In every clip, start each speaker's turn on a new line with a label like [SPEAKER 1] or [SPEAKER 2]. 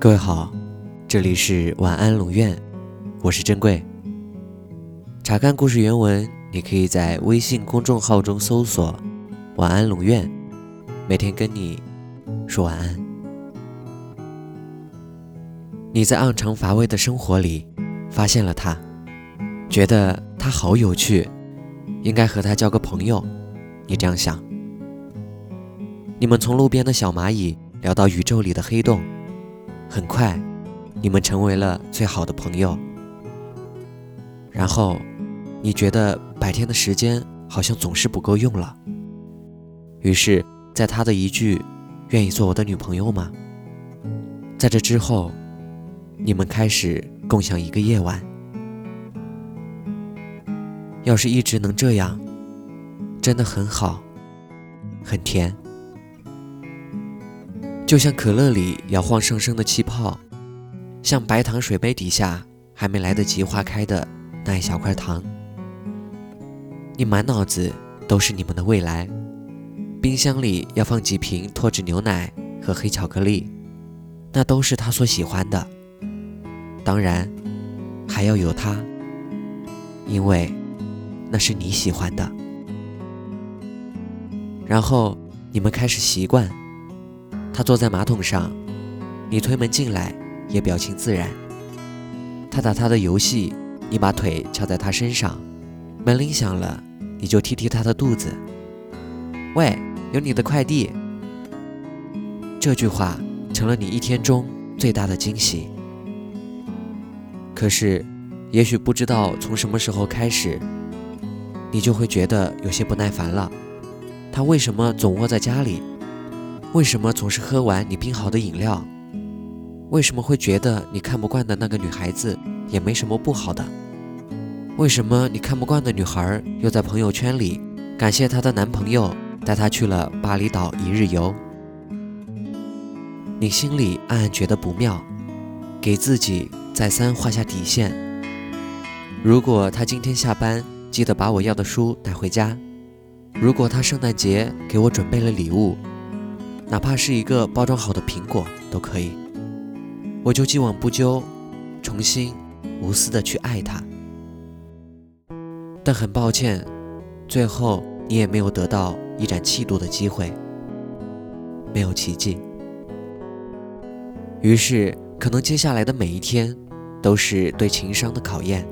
[SPEAKER 1] 各位好，这里是晚安龙院，我是珍贵。查看故事原文，你可以在微信公众号中搜索“晚安龙院”，每天跟你说晚安。你在暗长乏味的生活里发现了他，觉得他好有趣，应该和他交个朋友。你这样想。你们从路边的小蚂蚁聊到宇宙里的黑洞，很快，你们成为了最好的朋友。然后，你觉得白天的时间好像总是不够用了，于是，在他的一句“愿意做我的女朋友吗？”在这之后，你们开始共享一个夜晚。要是一直能这样，真的很好，很甜。就像可乐里摇晃上升的气泡，像白糖水杯底下还没来得及化开的那一小块糖。你满脑子都是你们的未来，冰箱里要放几瓶脱脂牛奶和黑巧克力，那都是他所喜欢的。当然，还要有他，因为那是你喜欢的。然后你们开始习惯。他坐在马桶上，你推门进来，也表情自然。他打他的游戏，你把腿翘在他身上。门铃响了，你就踢踢他的肚子。喂，有你的快递。这句话成了你一天中最大的惊喜。可是，也许不知道从什么时候开始，你就会觉得有些不耐烦了。他为什么总窝在家里？为什么总是喝完你冰好的饮料？为什么会觉得你看不惯的那个女孩子也没什么不好的？为什么你看不惯的女孩又在朋友圈里感谢她的男朋友带她去了巴厘岛一日游？你心里暗暗觉得不妙，给自己再三画下底线。如果她今天下班记得把我要的书带回家，如果她圣诞节给我准备了礼物。哪怕是一个包装好的苹果都可以，我就既往不咎，重新无私的去爱他。但很抱歉，最后你也没有得到一展气度的机会，没有奇迹。于是，可能接下来的每一天都是对情商的考验。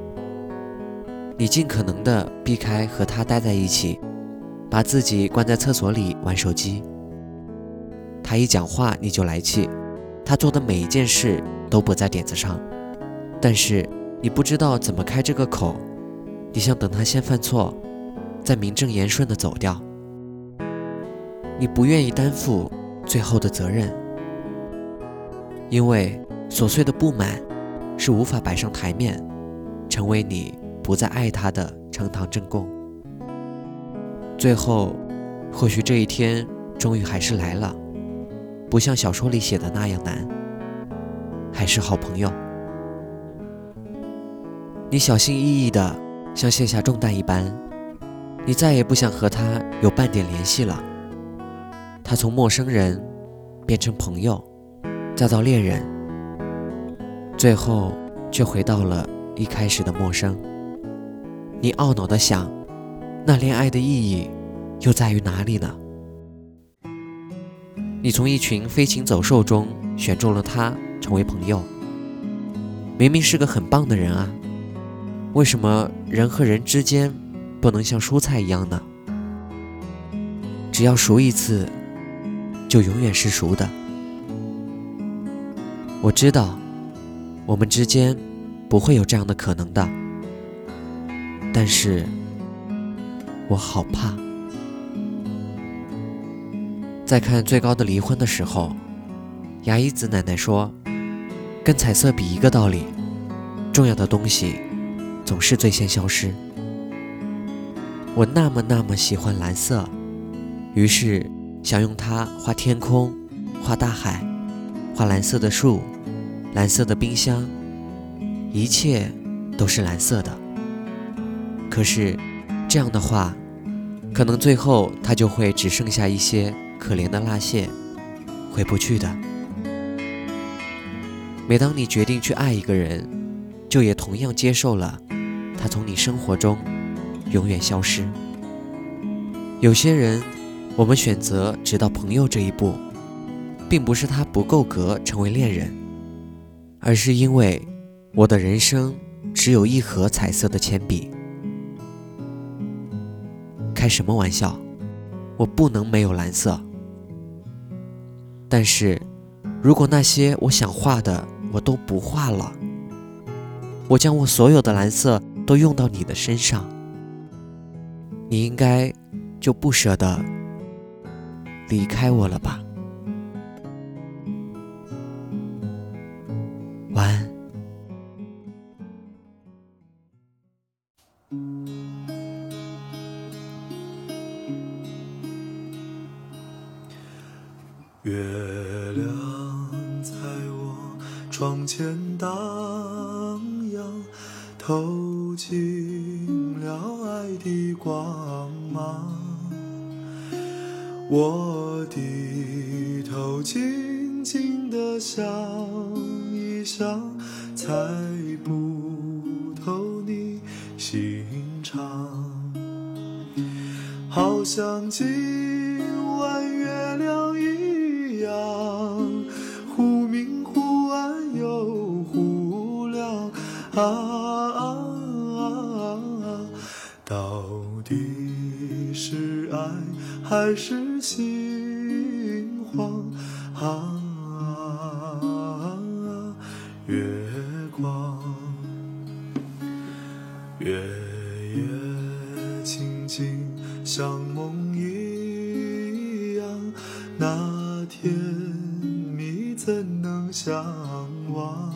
[SPEAKER 1] 你尽可能的避开和他待在一起，把自己关在厕所里玩手机。他一讲话你就来气，他做的每一件事都不在点子上，但是你不知道怎么开这个口，你想等他先犯错，再名正言顺的走掉。你不愿意担负最后的责任，因为琐碎的不满是无法摆上台面，成为你不再爱他的呈堂证供。最后，或许这一天终于还是来了。不像小说里写的那样难，还是好朋友。你小心翼翼的，像卸下重担一般，你再也不想和他有半点联系了。他从陌生人变成朋友，再到恋人，最后却回到了一开始的陌生。你懊恼的想，那恋爱的意义又在于哪里呢？你从一群飞禽走兽中选中了他，成为朋友。明明是个很棒的人啊，为什么人和人之间不能像蔬菜一样呢？只要熟一次，就永远是熟的。我知道，我们之间不会有这样的可能的，但是我好怕。在看最高的离婚的时候，牙医子奶奶说：“跟彩色比一个道理，重要的东西总是最先消失。”我那么那么喜欢蓝色，于是想用它画天空，画大海，画蓝色的树，蓝色的冰箱，一切都是蓝色的。可是这样的话，可能最后它就会只剩下一些。可怜的蜡屑，回不去的。每当你决定去爱一个人，就也同样接受了他从你生活中永远消失。有些人，我们选择直到朋友这一步，并不是他不够格成为恋人，而是因为我的人生只有一盒彩色的铅笔。开什么玩笑？我不能没有蓝色。但是，如果那些我想画的我都不画了，我将我所有的蓝色都用到你的身上，你应该就不舍得离开我了吧？
[SPEAKER 2] 月亮在我窗前荡漾，透进了爱的光芒。我低头静静地想一想，猜不透你心肠，好像今啊啊啊！到底是爱还是心慌？啊月光，月夜静静像梦一样。那。甜蜜怎能相忘？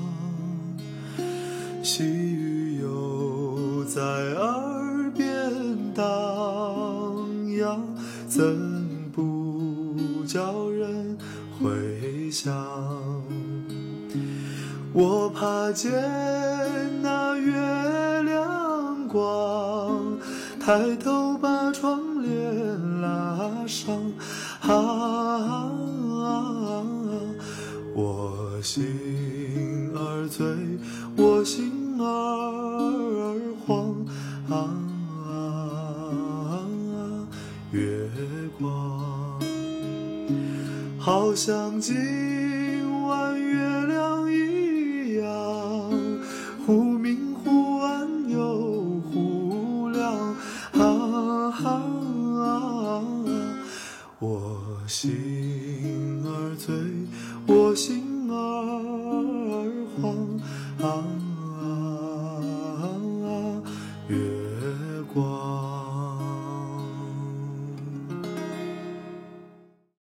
[SPEAKER 2] 叫人回想？我怕见那月亮光，抬头把窗帘拉上。啊。我心儿醉，我心儿好像今晚月亮一样，忽明忽暗又忽亮啊！我心儿醉，我心。